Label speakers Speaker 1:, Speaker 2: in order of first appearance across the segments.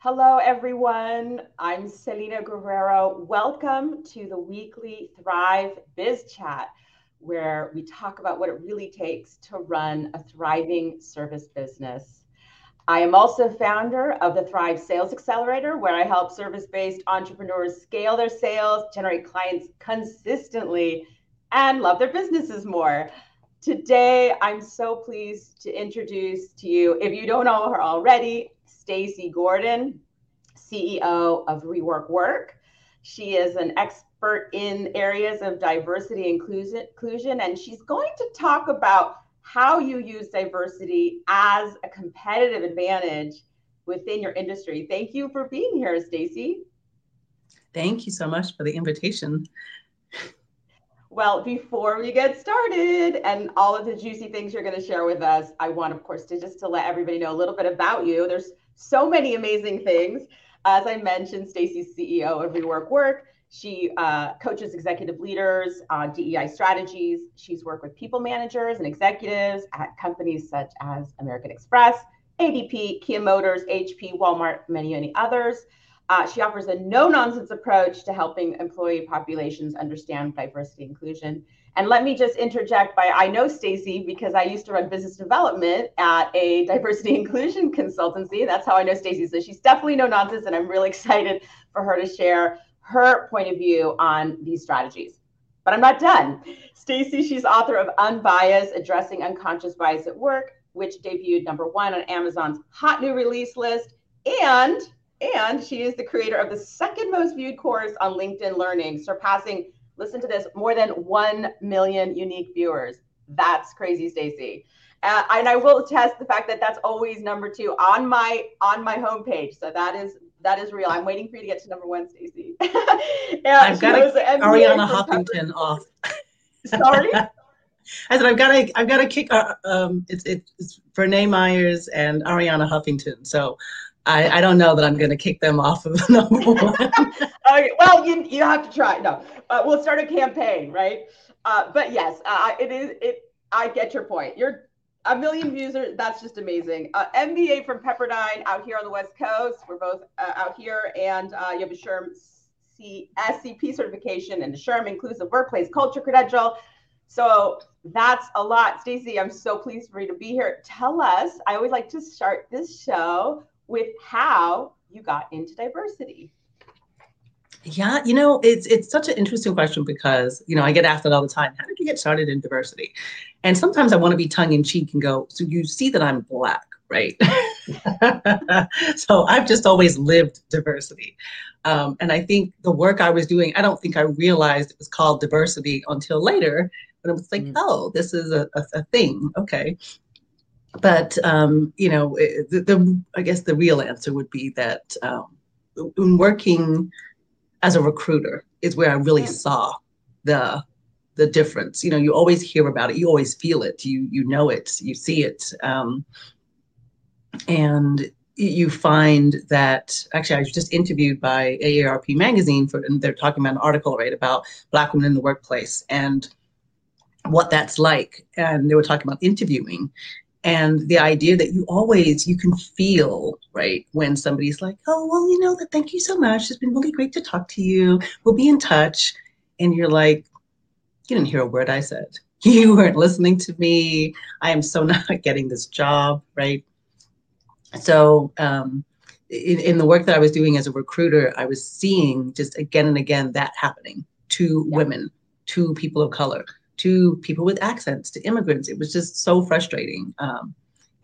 Speaker 1: Hello, everyone. I'm Selena Guerrero. Welcome to the weekly Thrive Biz Chat, where we talk about what it really takes to run a thriving service business. I am also founder of the Thrive Sales Accelerator, where I help service based entrepreneurs scale their sales, generate clients consistently, and love their businesses more. Today, I'm so pleased to introduce to you, if you don't know her already, Stacy Gordon, CEO of Rework Work. She is an expert in areas of diversity inclusion, and she's going to talk about how you use diversity as a competitive advantage within your industry. Thank you for being here, Stacy.
Speaker 2: Thank you so much for the invitation.
Speaker 1: Well, before we get started and all of the juicy things you're going to share with us, I want, of course, to just to let everybody know a little bit about you. There's so many amazing things. As I mentioned, Stacy's CEO of Rework Work. She uh, coaches executive leaders on DEI strategies. She's worked with people managers and executives at companies such as American Express, ADP, Kia Motors, HP, Walmart, many, many others. Uh, she offers a no nonsense approach to helping employee populations understand diversity inclusion. And let me just interject by I know Stacy because I used to run business development at a diversity inclusion consultancy. That's how I know Stacy. So she's definitely no nonsense, and I'm really excited for her to share her point of view on these strategies. But I'm not done. Stacy, she's author of Unbiased: Addressing Unconscious Bias at Work, which debuted number one on Amazon's hot new release list, and and she is the creator of the second most viewed course on LinkedIn Learning, surpassing, listen to this, more than 1 million unique viewers. That's crazy, Stacy. Uh, and I will attest the fact that that's always number two on my on my homepage. So that is that is real. I'm waiting for you to get to number one, Stacy.
Speaker 2: I've got to Arianna Huffington off.
Speaker 1: Sorry.
Speaker 2: I said I've got to I've got to kick. Uh, um, it's it's Verna Myers and Arianna Huffington. So I, I don't know that I'm going to kick them off of the number one.
Speaker 1: okay, well, you, you have to try. No, uh, we'll start a campaign, right? Uh, but yes, uh, it is. It. I get your point. You're a million views. Are, that's just amazing. Uh, MBA from Pepperdine out here on the West Coast. We're both uh, out here, and uh, you have a SHRM C- SCP certification and the SHRM Inclusive Workplace Culture Credential. So that's a lot. Stacy, I'm so pleased for you to be here. Tell us, I always like to start this show with how you got into diversity.
Speaker 2: Yeah, you know, it's it's such an interesting question because, you know, I get asked that all the time. How did you get started in diversity? And sometimes I want to be tongue in cheek and go, so you see that I'm black, right? so I've just always lived diversity. Um, and I think the work I was doing, I don't think I realized it was called diversity until later. But it was like, mm. oh, this is a, a, a thing. Okay but um, you know, the, the, I guess the real answer would be that um, in working as a recruiter is where I really saw the the difference. You know, you always hear about it, you always feel it, you you know it, you see it, um, and you find that actually I was just interviewed by AARP magazine for and they're talking about an article right about black women in the workplace and what that's like. And they were talking about interviewing and the idea that you always you can feel right when somebody's like oh well you know that thank you so much. It's been really great to talk to you. We'll be in touch. And you're like you didn't hear a word i said. You weren't listening to me. I am so not getting this job right? So um, in, in the work that i was doing as a recruiter i was seeing just again and again that happening to yeah. women to people of color to people with accents, to immigrants. It was just so frustrating. Um,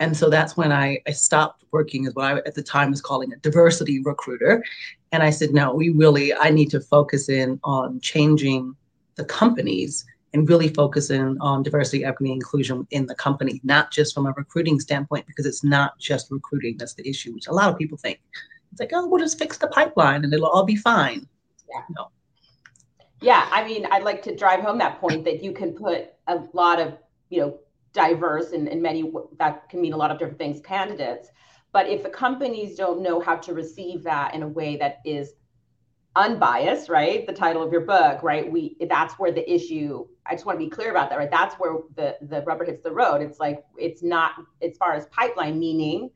Speaker 2: and so that's when I, I stopped working as what I at the time was calling a diversity recruiter. And I said, no, we really, I need to focus in on changing the companies and really focusing on diversity, equity, inclusion in the company, not just from a recruiting standpoint, because it's not just recruiting that's the issue, which a lot of people think. It's like, oh, we'll just fix the pipeline and it'll all be fine. Yeah. No,
Speaker 1: yeah, I mean, I'd like to drive home that point that you can put a lot of, you know, diverse and, and many that can mean a lot of different things candidates. But if the companies don't know how to receive that in a way that is unbiased, right? The title of your book, right? We that's where the issue. I just want to be clear about that, right? That's where the the rubber hits the road. It's like it's not as far as pipeline meaning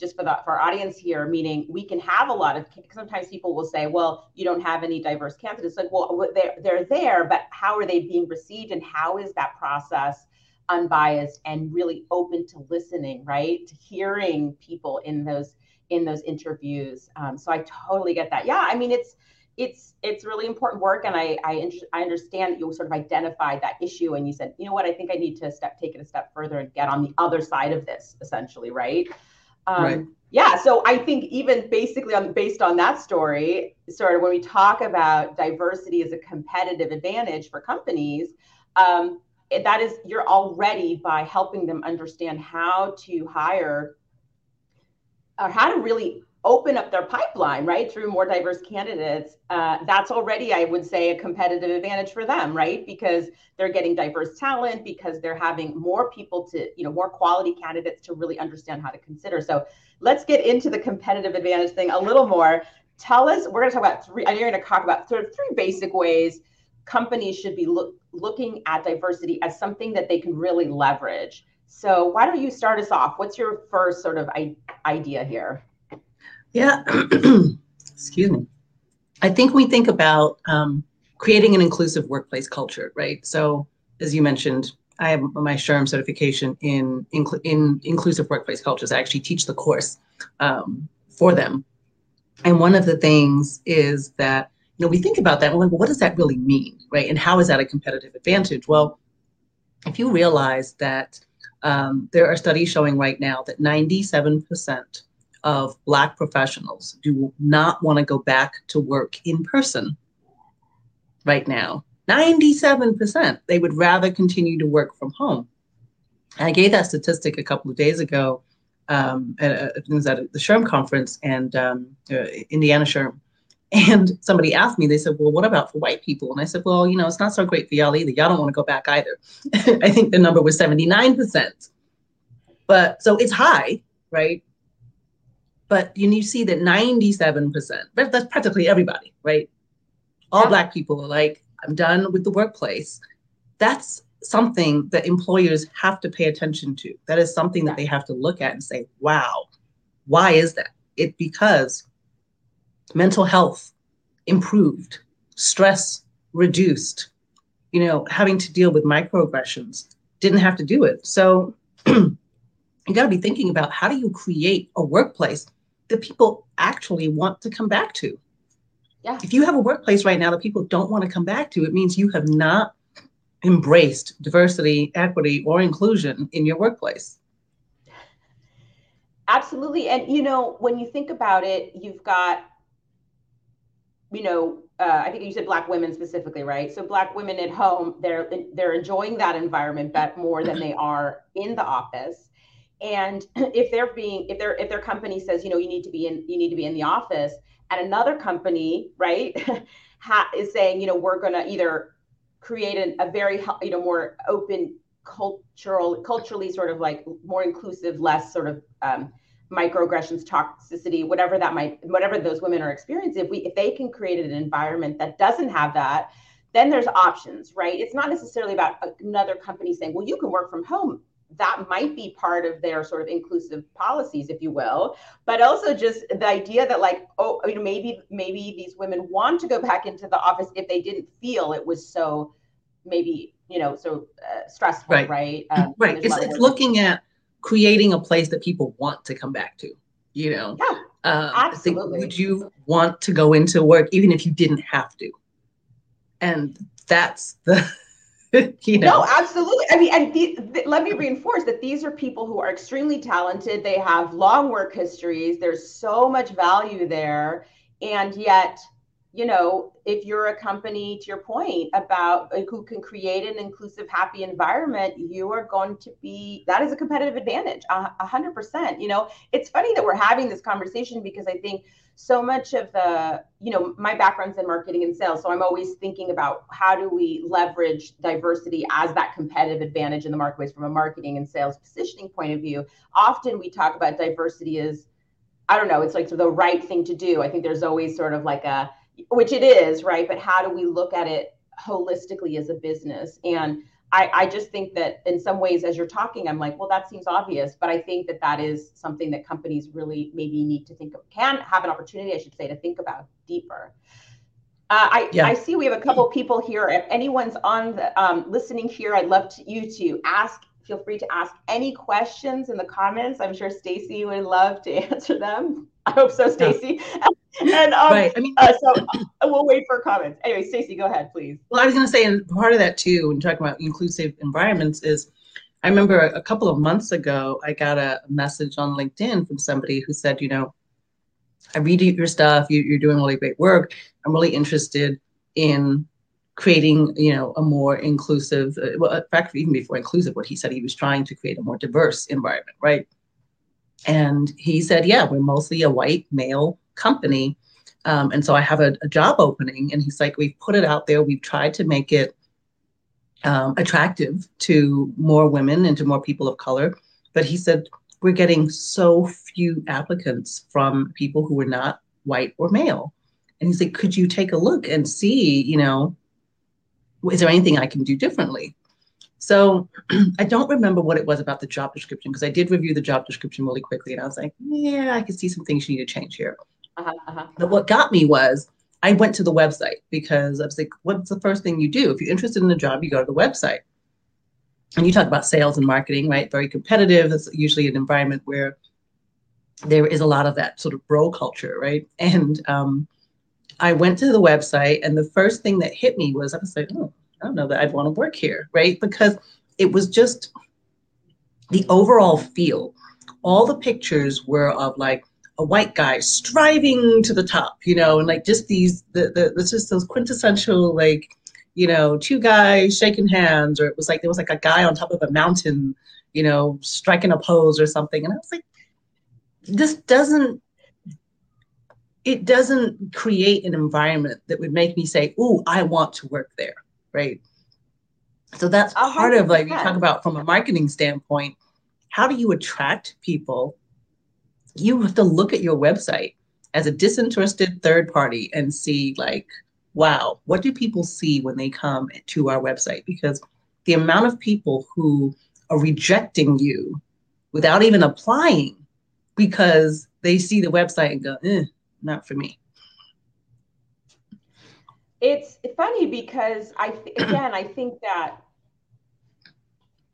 Speaker 1: just for the for our audience here, meaning we can have a lot of. Sometimes people will say, "Well, you don't have any diverse candidates." Like, well, they're they're there, but how are they being received, and how is that process unbiased and really open to listening, right? To hearing people in those in those interviews. Um, so I totally get that. Yeah, I mean, it's it's it's really important work, and I I, I understand that you sort of identified that issue, and you said, you know what, I think I need to step take it a step further and get on the other side of this, essentially, right? Um, right. Yeah, so I think even basically on based on that story, sort of when we talk about diversity as a competitive advantage for companies, um, that is you're already by helping them understand how to hire or how to really open up their pipeline, right, through more diverse candidates, uh, that's already, I would say, a competitive advantage for them, right? Because they're getting diverse talent, because they're having more people to, you know, more quality candidates to really understand how to consider. So let's get into the competitive advantage thing a little more. Tell us, we're going to talk about three, I know you're going to talk about sort of three basic ways companies should be look, looking at diversity as something that they can really leverage. So why don't you start us off? What's your first sort of idea here?
Speaker 2: Yeah, excuse me. I think we think about um, creating an inclusive workplace culture, right? So, as you mentioned, I have my SHRM certification in, in, in inclusive workplace cultures. I actually teach the course um, for them. And one of the things is that, you know, we think about that, we're like, well, what does that really mean, right? And how is that a competitive advantage? Well, if you realize that um, there are studies showing right now that 97% of Black professionals do not want to go back to work in person right now. 97%. They would rather continue to work from home. I gave that statistic a couple of days ago. Um, at, at, at the SHRM conference and um, uh, Indiana SHRM. And somebody asked me, they said, Well, what about for white people? And I said, Well, you know, it's not so great for y'all either. Y'all don't want to go back either. I think the number was 79%. But so it's high, right? But you, you see that 97%, that's practically everybody, right? All yeah. Black people are like, I'm done with the workplace. That's something that employers have to pay attention to. That is something that they have to look at and say, wow, why is that? It because mental health improved, stress reduced, you know, having to deal with microaggressions, didn't have to do it. So you got to be thinking about how do you create a workplace that people actually want to come back to. Yeah. If you have a workplace right now that people don't want to come back to, it means you have not embraced diversity, equity, or inclusion in your workplace.
Speaker 1: Absolutely. And, you know, when you think about it, you've got, you know, uh, I think you said black women specifically, right? So black women at home, they're they're enjoying that environment but more than they are in the office and if they're being if their if their company says you know you need to be in you need to be in the office and another company right is saying you know we're going to either create an, a very you know more open cultural culturally sort of like more inclusive less sort of um, microaggressions toxicity whatever that might whatever those women are experiencing if we if they can create an environment that doesn't have that then there's options right? It's not necessarily about another company saying well you can work from home that might be part of their sort of inclusive policies if you will but also just the idea that like oh you know maybe maybe these women want to go back into the office if they didn't feel it was so maybe you know so uh, stressful right. right?
Speaker 2: Um, right it's, it's looking at creating a place that people want to come back to you know?
Speaker 1: Yeah. Uh, absolutely.
Speaker 2: would you want to go into work even if you didn't have to? And that's the
Speaker 1: you know? No, absolutely. I mean, and the, the, let me reinforce that these are people who are extremely talented. They have long work histories. There's so much value there. And yet, you know, if you're a company, to your point about uh, who can create an inclusive, happy environment, you are going to be that is a competitive advantage, a hundred percent. You know, it's funny that we're having this conversation because I think so much of the, you know, my background's in marketing and sales, so I'm always thinking about how do we leverage diversity as that competitive advantage in the marketplace from a marketing and sales positioning point of view. Often we talk about diversity as, I don't know, it's like the right thing to do. I think there's always sort of like a which it is, right? But how do we look at it holistically as a business? And I, I just think that in some ways, as you're talking, I'm like, well, that seems obvious, but I think that that is something that companies really maybe need to think of, can have an opportunity, I should say, to think about deeper. Uh, I, yeah. I see we have a couple people here. If anyone's on the um, listening here, I'd love to, you to ask. Feel free to ask any questions in the comments. I'm sure Stacy would love to answer them. I hope so, Stacy. and um, right. I mean, uh, so uh, we'll wait for comments. Anyway, Stacy, go ahead, please.
Speaker 2: Well, I was going to say, and part of that too, when talking about inclusive environments, is I remember a couple of months ago, I got a message on LinkedIn from somebody who said, you know, I read your stuff. You, are doing really great work. I'm really interested in creating, you know, a more inclusive. Uh, well, in fact, even before inclusive, what he said, he was trying to create a more diverse environment, right? And he said, yeah, we're mostly a white male company. Um, and so I have a, a, job opening. And he's like, we've put it out there. We've tried to make it um, attractive to more women and to more people of color. But he said, we're getting so few applicants from people who are not white or male. And he's like, could you take a look and see, you know, is there anything I can do differently? So I don't remember what it was about the job description because I did review the job description really quickly and I was like, yeah, I can see some things you need to change here. Uh-huh, uh-huh. But what got me was I went to the website because I was like, what's the first thing you do? If you're interested in a job, you go to the website. And you talk about sales and marketing, right? Very competitive. It's usually an environment where there is a lot of that sort of bro culture, right? And um, I went to the website, and the first thing that hit me was I was like, oh, I don't know that I'd want to work here, right? Because it was just the overall feel. All the pictures were of like a white guy striving to the top, you know, and like just these, the, the, the just those quintessential like, you know, two guys shaking hands, or it was like there was like a guy on top of a mountain, you know, striking a pose or something, and I was like, this doesn't it doesn't create an environment that would make me say, "Ooh, I want to work there." Right? So that's part of like you talk about from a marketing standpoint. How do you attract people? You have to look at your website as a disinterested third party and see like, wow, what do people see when they come to our website? Because the amount of people who are rejecting you without even applying because they see the website and go, eh, not for me
Speaker 1: it's funny because I again I think that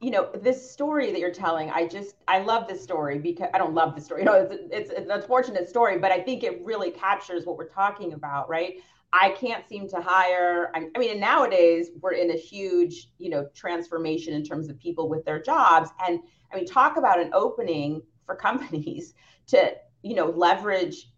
Speaker 1: you know this story that you're telling I just I love this story because I don't love the story you know it's, it's, it's an unfortunate story but I think it really captures what we're talking about right? I can't seem to hire I, I mean nowadays we're in a huge you know transformation in terms of people with their jobs. And I mean talk about an opening for companies to you know leverage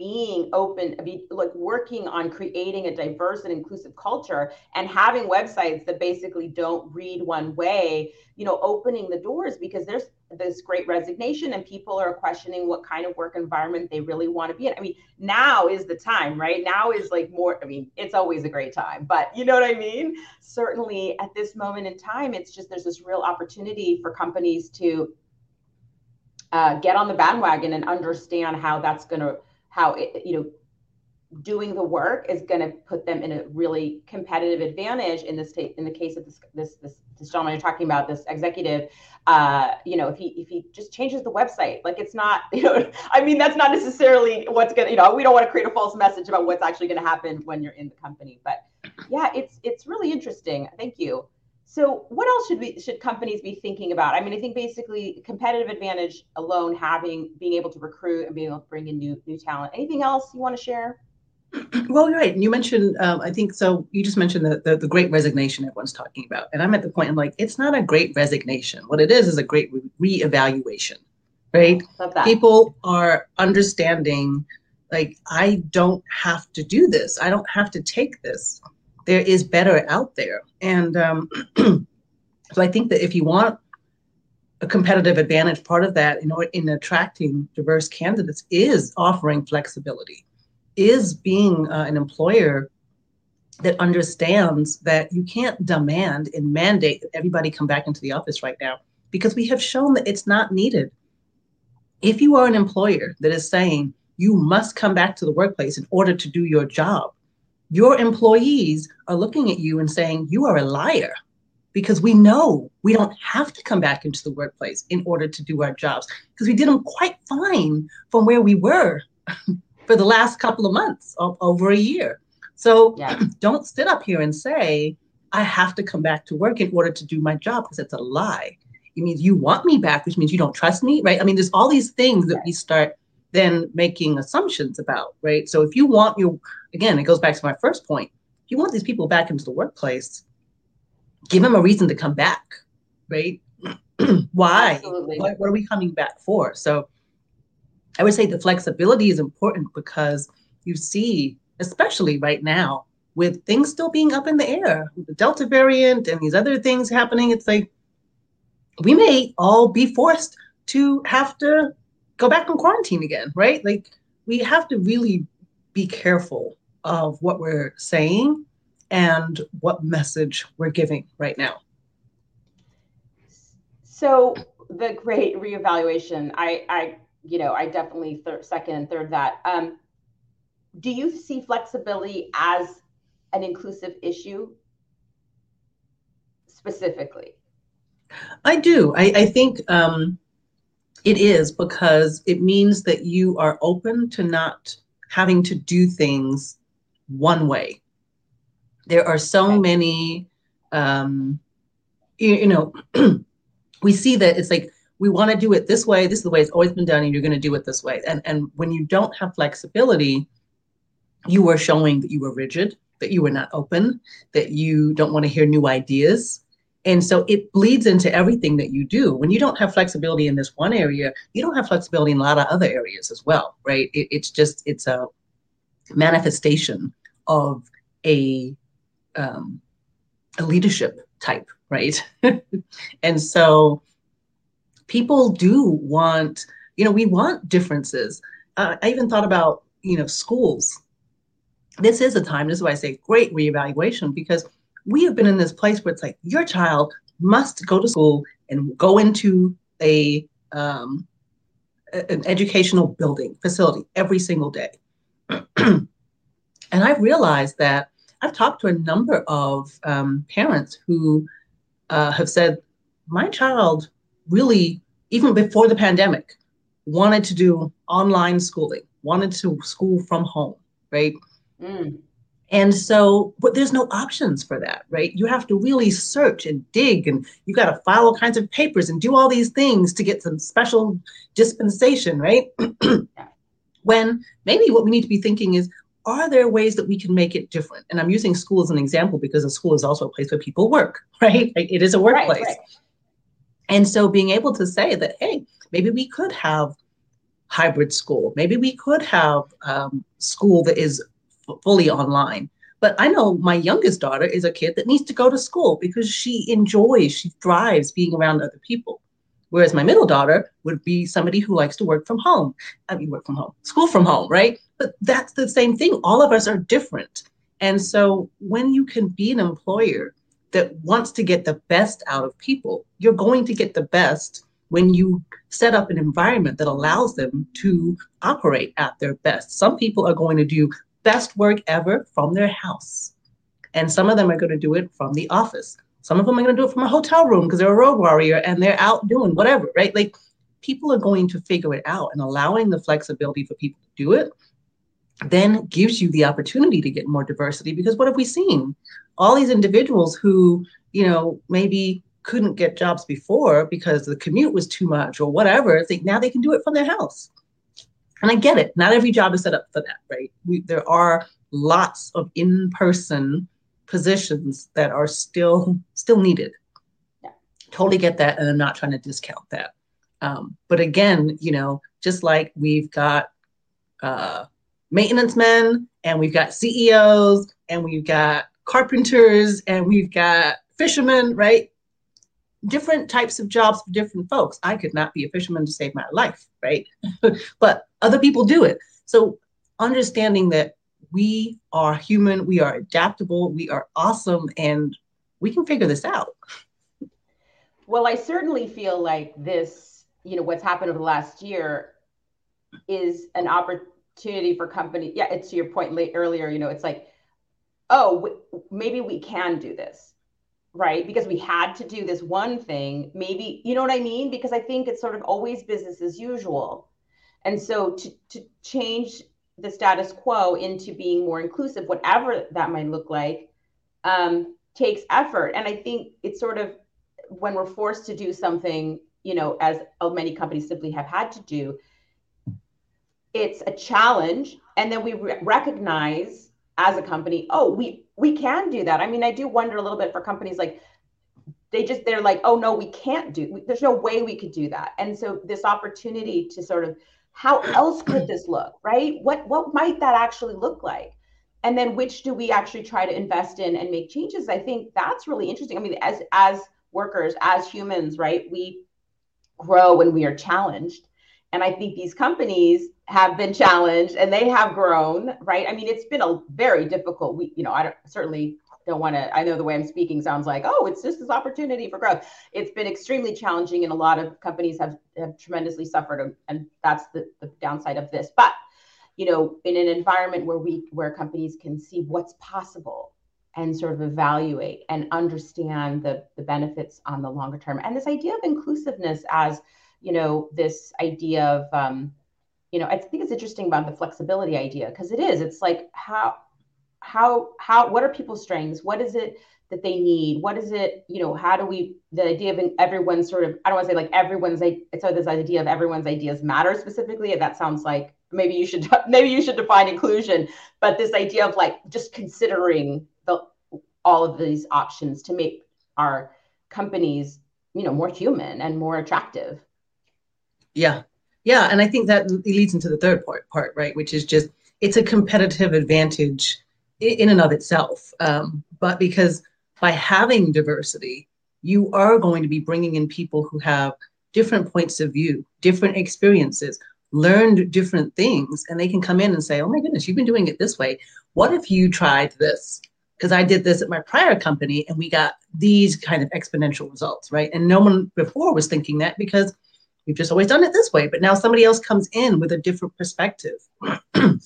Speaker 1: being open, be like working on creating a diverse and inclusive culture and having websites that basically don't read one way, you know, opening the doors because there's this great resignation and people are questioning what kind of work environment they really want to be in. I mean, now is the time, right? Now is like more, I mean, it's always a great time, but you know what I mean? Certainly at this moment in time, it's just there's this real opportunity for companies to uh, get on the bandwagon and understand how that's going to how it, you know doing the work is going to put them in a really competitive advantage in this in the case of this this this, this gentleman you're talking about this executive uh, you know if he if he just changes the website like it's not you know i mean that's not necessarily what's going to you know we don't want to create a false message about what's actually going to happen when you're in the company but yeah it's it's really interesting. Thank you so what else should we should companies be thinking about? I mean, I think basically competitive advantage alone, having being able to recruit and being able to bring in new new talent. Anything else you want to share?
Speaker 2: Well, you're right. You mentioned, um, I think so. You just mentioned the, the, the great resignation everyone's talking about, and I'm at the point. I'm like, it's not a great resignation. What it is is a great re- reevaluation, right? Love that. People are understanding, like, I don't have to do this. I don't have to take this there is better out there. And um, so I think that if you want a competitive advantage, part of that in, in attracting diverse candidates is offering flexibility, is being uh, an employer that understands that you can't demand and mandate that everybody come back into the office right now because we have shown that it's not needed. If you are an employer that is saying you must come back to the workplace in order to do your job, your employees are looking at you and saying, You are a liar. because we know we don't have to come back into the workplace in order to do our jobs because we did them quite fine from where we were for the last couple of months, over a year. So yeah. don't sit up here and say, I have to come back to work in order to do my job because it's a lie. It means you want me back, which means you don't trust me, right? I mean, there's all these things that we start then making assumptions about, right? So if you want your, again, it goes back to my first point. If you want these people back into the workplace, give them a reason to come back, right? Why? What, what are we coming back for? So I would say the flexibility is important because you see, especially right now, with things still being up in the air, the Delta variant and these other things happening, it's like we may all be forced to have to go back in quarantine again, right? Like we have to really be careful of what we're saying and what message we're giving right now.
Speaker 1: So the great reevaluation, I, I, you know, I definitely third, second and third that. Um, do you see flexibility as an inclusive issue specifically?
Speaker 2: I do. I, I think um, it is because it means that you are open to not having to do things one way. There are so many, um, you, you know, we see that it's like we want to do it this way. This is the way it's always been done, and you're going to do it this way. And and when you don't have flexibility, you are showing that you are rigid that you are not open, that you don't want to hear new ideas. And so it bleeds into everything that you do. When you don't have flexibility in this one area, you don't have flexibility in a lot of other areas as well, right? It, it's just, it's a manifestation of a, um, a leadership type, right? and so people do want, you know, we want differences. Uh, I even thought about, you know, schools this is a time, this is why I say great reevaluation, because we have been in this place where it's like your child must go to school and go into a um, an educational building facility every single day. and I've realized that I've talked to a number of um, parents who uh, have said, my child really, even before the pandemic, wanted to do online schooling, wanted to school from home, right? Mm. And so, but there's no options for that, right? You have to really search and dig, and you got to file all kinds of papers and do all these things to get some special dispensation, right? when maybe what we need to be thinking is, are there ways that we can make it different? And I'm using school as an example because a school is also a place where people work, right? It is a workplace. Right, right. And so being able to say that, hey, maybe we could have hybrid school. Maybe we could have um, school that is fully online. But I know my youngest daughter is a kid that needs to go to school because she enjoys, she thrives being around other people. Whereas my middle daughter would be somebody who likes to work from home. I mean, work from home, school from home, right? But that's the same thing. All of us are different. And so when you can be an employer that wants to get the best out of people, you're going to get the best when you set up an environment that allows them to operate at their best. Some people are going to do best work ever from their house. And some of them are going to do it from the office. Some of them are going to do it from a hotel room because they're a road warrior and they're out doing whatever, right? Like people are going to figure it out and allowing the flexibility for people to do it then gives you the opportunity to get more diversity because what have we seen? All these individuals who, you know, maybe couldn't get jobs before because the commute was too much or whatever, think now they can do it from their house and I get it. Not every job is set up for that, right? We, there are lots of in-person positions that are still still needed. Yeah. Totally get that, and I'm not trying to discount that. Um, but again, you know, just like we've got uh, maintenance men, and we've got CEOs, and we've got carpenters, and we've got fishermen, right? Different types of jobs for different folks. I could not be a fisherman to save my life, right? but other people do it. So understanding that we are human, we are adaptable, we are awesome, and we can figure this out.
Speaker 1: Well, I certainly feel like this, you know, what's happened over the last year is an opportunity for company. Yeah, it's to your point late earlier, you know, it's like, oh, maybe we can do this right? Because we had to do this one thing, maybe, you know what I mean? Because I think it's sort of always business as usual. And so to, to change the status quo into being more inclusive, whatever that might look like, um, takes effort. And I think it's sort of when we're forced to do something, you know, as many companies simply have had to do, it's a challenge. And then we re- recognize as a company, oh, we we can do that. I mean, I do wonder a little bit for companies like they just they're like, oh no, we can't do. There's no way we could do that. And so this opportunity to sort of how else could this look, right? What what might that actually look like? And then which do we actually try to invest in and make changes? I think that's really interesting. I mean, as as workers, as humans, right? We grow when we are challenged. And I think these companies have been challenged and they have grown, right? I mean, it's been a very difficult week. You know, I don't, certainly don't want to, I know the way I'm speaking sounds like, oh, it's just this opportunity for growth. It's been extremely challenging and a lot of companies have, have tremendously suffered. And that's the, the downside of this. But, you know, in an environment where we, where companies can see what's possible and sort of evaluate and understand the, the benefits on the longer term. And this idea of inclusiveness as, you know, this idea of, um, you know, I think it's interesting about the flexibility idea because it is. It's like how how how what are people's strengths? What is it that they need? What is it, you know, how do we the idea of everyone's sort of I don't want to say like everyone's like so this idea of everyone's ideas matter specifically. And that sounds like maybe you should maybe you should define inclusion, but this idea of like just considering the all of these options to make our companies, you know, more human and more attractive.
Speaker 2: Yeah, yeah, and I think that leads into the third part, part right, which is just it's a competitive advantage in and of itself. Um, but because by having diversity, you are going to be bringing in people who have different points of view, different experiences, learned different things, and they can come in and say, "Oh my goodness, you've been doing it this way. What if you tried this?" Because I did this at my prior company, and we got these kind of exponential results, right? And no one before was thinking that because we've just always done it this way. But now somebody else comes in with a different perspective. so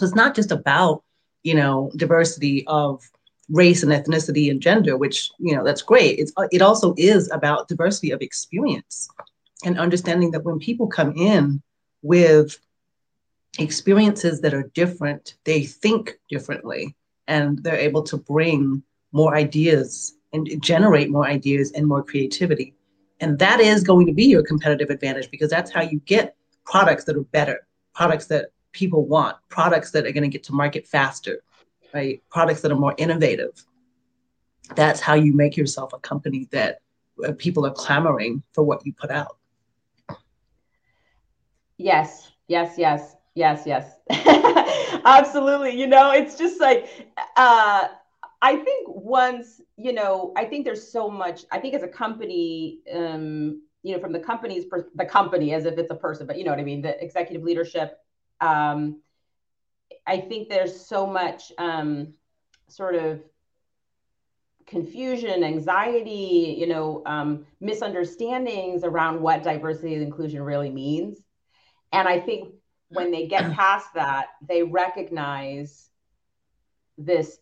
Speaker 2: it's not just about, you know, diversity of race and ethnicity and gender, which, you know, that's great. It's, it also is about diversity of experience and understanding that when people come in with experiences that are different, they think differently and they're able to bring more ideas and generate more ideas and more creativity. And that is going to be your competitive advantage because that's how you get products that are better, products that people want, products that are going to get to market faster, right? Products that are more innovative. That's how you make yourself a company that uh, people are clamoring for what you put out.
Speaker 1: Yes, yes, yes, yes, yes. Absolutely. You know, it's just like, uh, I think once, you know, I think there's so much, I think as a company, um, you know, from the company's, per- the company as if it's a person, but you know what I mean? The executive leadership, um, I think there's so much um, sort of confusion, anxiety, you know, um, misunderstandings around what diversity and inclusion really means. And I think when they get past that, they recognize this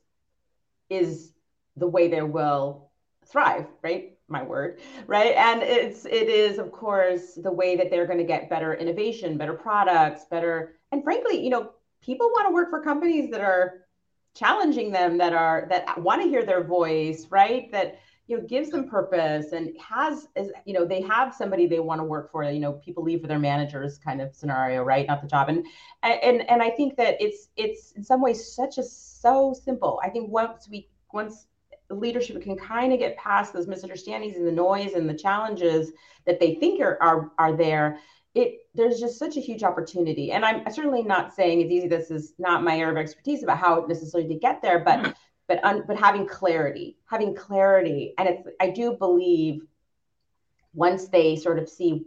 Speaker 1: is the way they will thrive, right? My word, right? And it's it is of course the way that they're going to get better innovation, better products, better and frankly, you know, people want to work for companies that are challenging them that are that want to hear their voice, right? That you know gives them purpose and has is you know they have somebody they want to work for you know people leave for their managers kind of scenario right not the job. And and and i think that it's it's in some ways such a so simple. I think once we once leadership can kind of get past those misunderstandings and the noise and the challenges that they think are are, are there it there's just such a huge opportunity. And i'm certainly not saying it's easy this is not my area of expertise about how necessarily to get there but hmm. But un, but having clarity, having clarity, and it's I do believe once they sort of see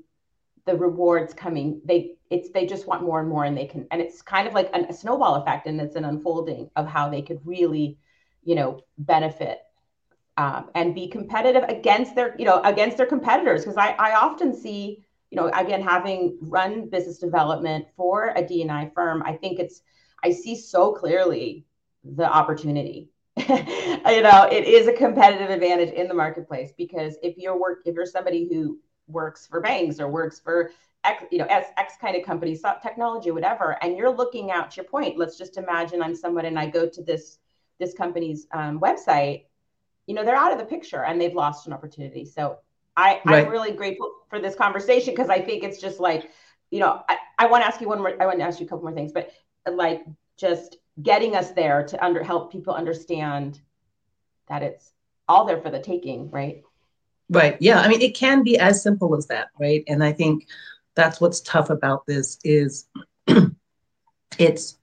Speaker 1: the rewards coming, they it's they just want more and more, and they can, and it's kind of like an, a snowball effect, and it's an unfolding of how they could really, you know, benefit um, and be competitive against their, you know, against their competitors. Because I I often see, you know, again having run business development for a D&I firm, I think it's I see so clearly the opportunity you know, it is a competitive advantage in the marketplace because if you're work, if you're somebody who works for banks or works for X, you know, X, X kind of companies, technology, whatever, and you're looking out to your point. Let's just imagine I'm someone and I go to this this company's um, website. You know, they're out of the picture and they've lost an opportunity. So I, right. I'm really grateful for this conversation because I think it's just like, you know, I, I want to ask you one more. I want to ask you a couple more things, but like just getting us there to under help people understand that it's all there for the taking, right?
Speaker 2: Right. Yeah. I mean, it can be as simple as that, right? And I think that's what's tough about this is it's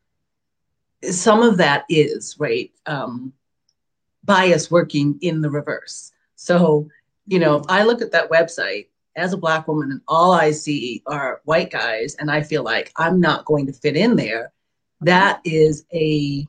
Speaker 2: some of that is right um, bias working in the reverse. So you know, I look at that website as a black woman and all I see are white guys, and I feel like I'm not going to fit in there. That is a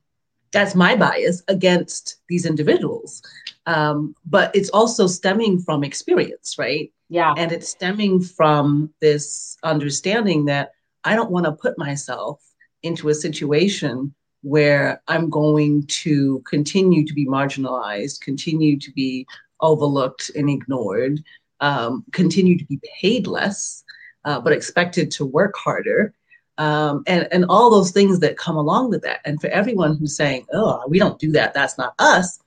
Speaker 2: that's my bias against these individuals. Um, but it's also stemming from experience, right?
Speaker 1: Yeah.
Speaker 2: And it's stemming from this understanding that I don't want to put myself into a situation where I'm going to continue to be marginalized, continue to be overlooked and ignored, um, continue to be paid less, uh, but expected to work harder. Um, and, and all those things that come along with that. And for everyone who's saying, oh, we don't do that, that's not us,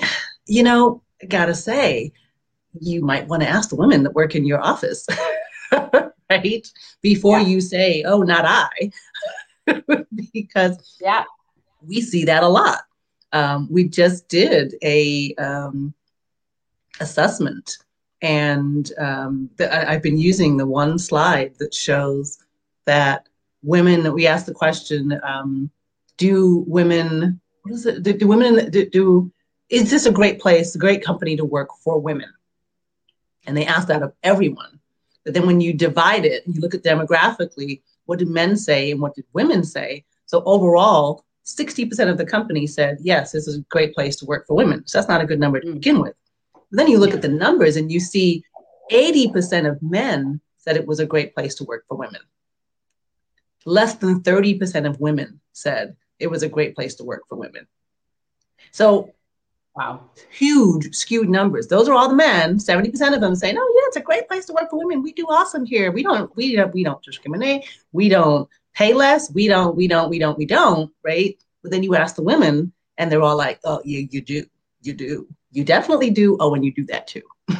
Speaker 2: you know, I gotta say, you might want to ask the women that work in your office, right? Before yeah. you say, oh, not I. because
Speaker 1: yeah,
Speaker 2: we see that a lot. Um, we just did a um, assessment. And um, the, I, have been using the one slide that shows that women, we asked the question, um, do women, what is it, do, do women, do, do, is this a great place, a great company to work for women? And they asked that of everyone. But then when you divide it and you look at demographically, what did men say and what did women say? So overall, 60% of the company said, yes, this is a great place to work for women. So that's not a good number to mm. begin with. Then you look at the numbers and you see 80% of men said it was a great place to work for women. Less than 30% of women said it was a great place to work for women. So,
Speaker 1: wow,
Speaker 2: huge skewed numbers. Those are all the men. 70% of them saying, "Oh yeah, it's a great place to work for women. We do awesome here. We don't, we don't, we don't discriminate. We don't pay less. We don't, we don't, we don't, we don't." Right? But then you ask the women, and they're all like, "Oh yeah, you do, you do." you definitely do. Oh, and you do that too.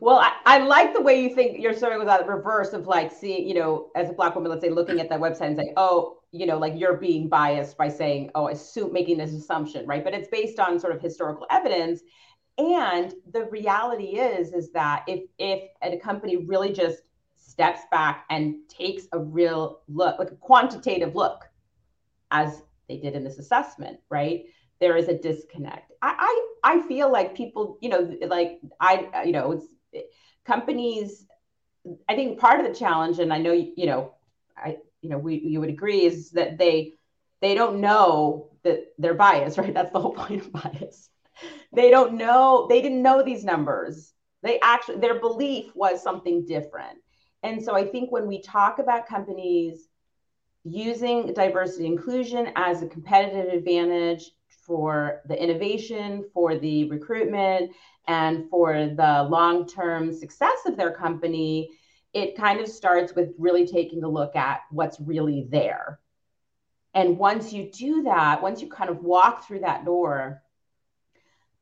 Speaker 1: well, I, I, like the way you think you're starting with that reverse of like seeing, you know, as a black woman, let's say looking at that website and saying, oh, you know, like you're being biased by saying, oh, assume making this assumption, right? But it's based on sort of historical evidence. And the reality is, is that if if a company really just steps back and takes a real look, like a quantitative look, as they did in this assessment, right? there is a disconnect. I, I, I feel like people, you know, like I, you know, it's companies. I think part of the challenge, and I know, you know, I, you know, we you would agree is that they they don't know that they're biased, right? That's the whole point of bias. They don't know. They didn't know these numbers. They actually their belief was something different. And so I think when we talk about companies using diversity inclusion as a competitive advantage for the innovation, for the recruitment, and for the long term success of their company, it kind of starts with really taking a look at what's really there. And once you do that, once you kind of walk through that door,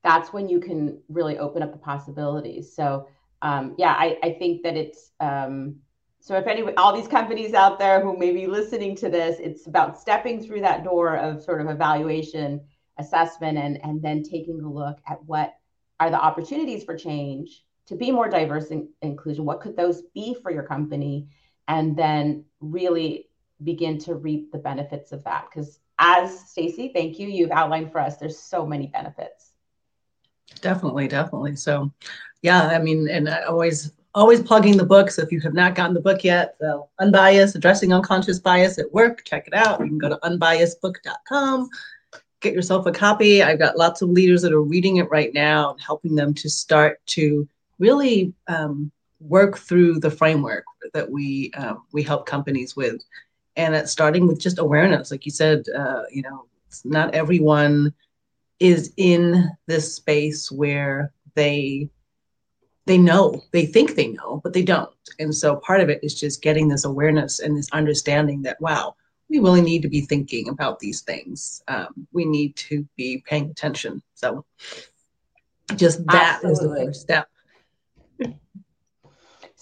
Speaker 1: that's when you can really open up the possibilities. So, um, yeah, I, I, think that it's um, so if any all these companies out there who may be listening to this, it's about stepping through that door of sort of evaluation assessment and, and then taking a look at what are the opportunities for change to be more diverse and inclusion. What could those be for your company? And then really begin to reap the benefits of that. Because as Stacy, thank you, you've outlined for us, there's so many benefits.
Speaker 2: Definitely, definitely. So, yeah, I mean, and I always always plugging the book. So if you have not gotten the book yet, so Unbiased, Addressing Unconscious Bias at Work, check it out. You can go to unbiasedbook.com get yourself a copy. I've got lots of leaders that are reading it right now and helping them to start to really um, work through the framework that we um, we help companies with, and it's starting with just awareness, like you said. Uh, you know, Not everyone is in this space where they they know they think they know but they don't and so part of it is just getting this awareness and this understanding that wow we really need to be thinking about these things um, we need to be paying attention so just that Absolutely. is the first step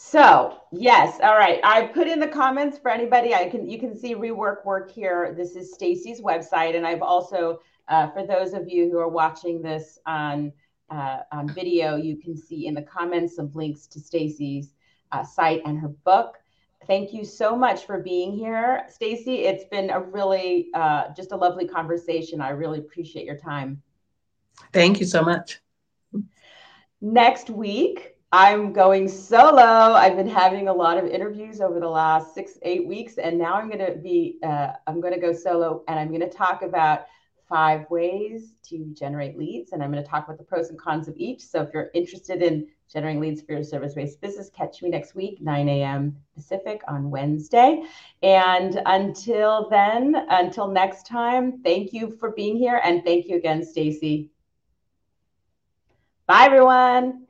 Speaker 1: so yes, all right. I put in the comments for anybody. I can you can see rework work here. This is Stacy's website, and I've also uh, for those of you who are watching this on uh, on video, you can see in the comments some links to Stacy's uh, site and her book. Thank you so much for being here, Stacy. It's been a really uh, just a lovely conversation. I really appreciate your time.
Speaker 2: Thank you so much.
Speaker 1: Next week, I'm going solo. I've been having a lot of interviews over the last six, eight weeks, and now I'm going to be, uh, I'm going to go solo and I'm going to talk about five ways to generate leads. And I'm going to talk about the pros and cons of each. So if you're interested in generating leads for your service based business, catch me next week, 9 a.m. Pacific on Wednesday. And until then, until next time, thank you for being here. And thank you again, Stacy. Bye, everyone.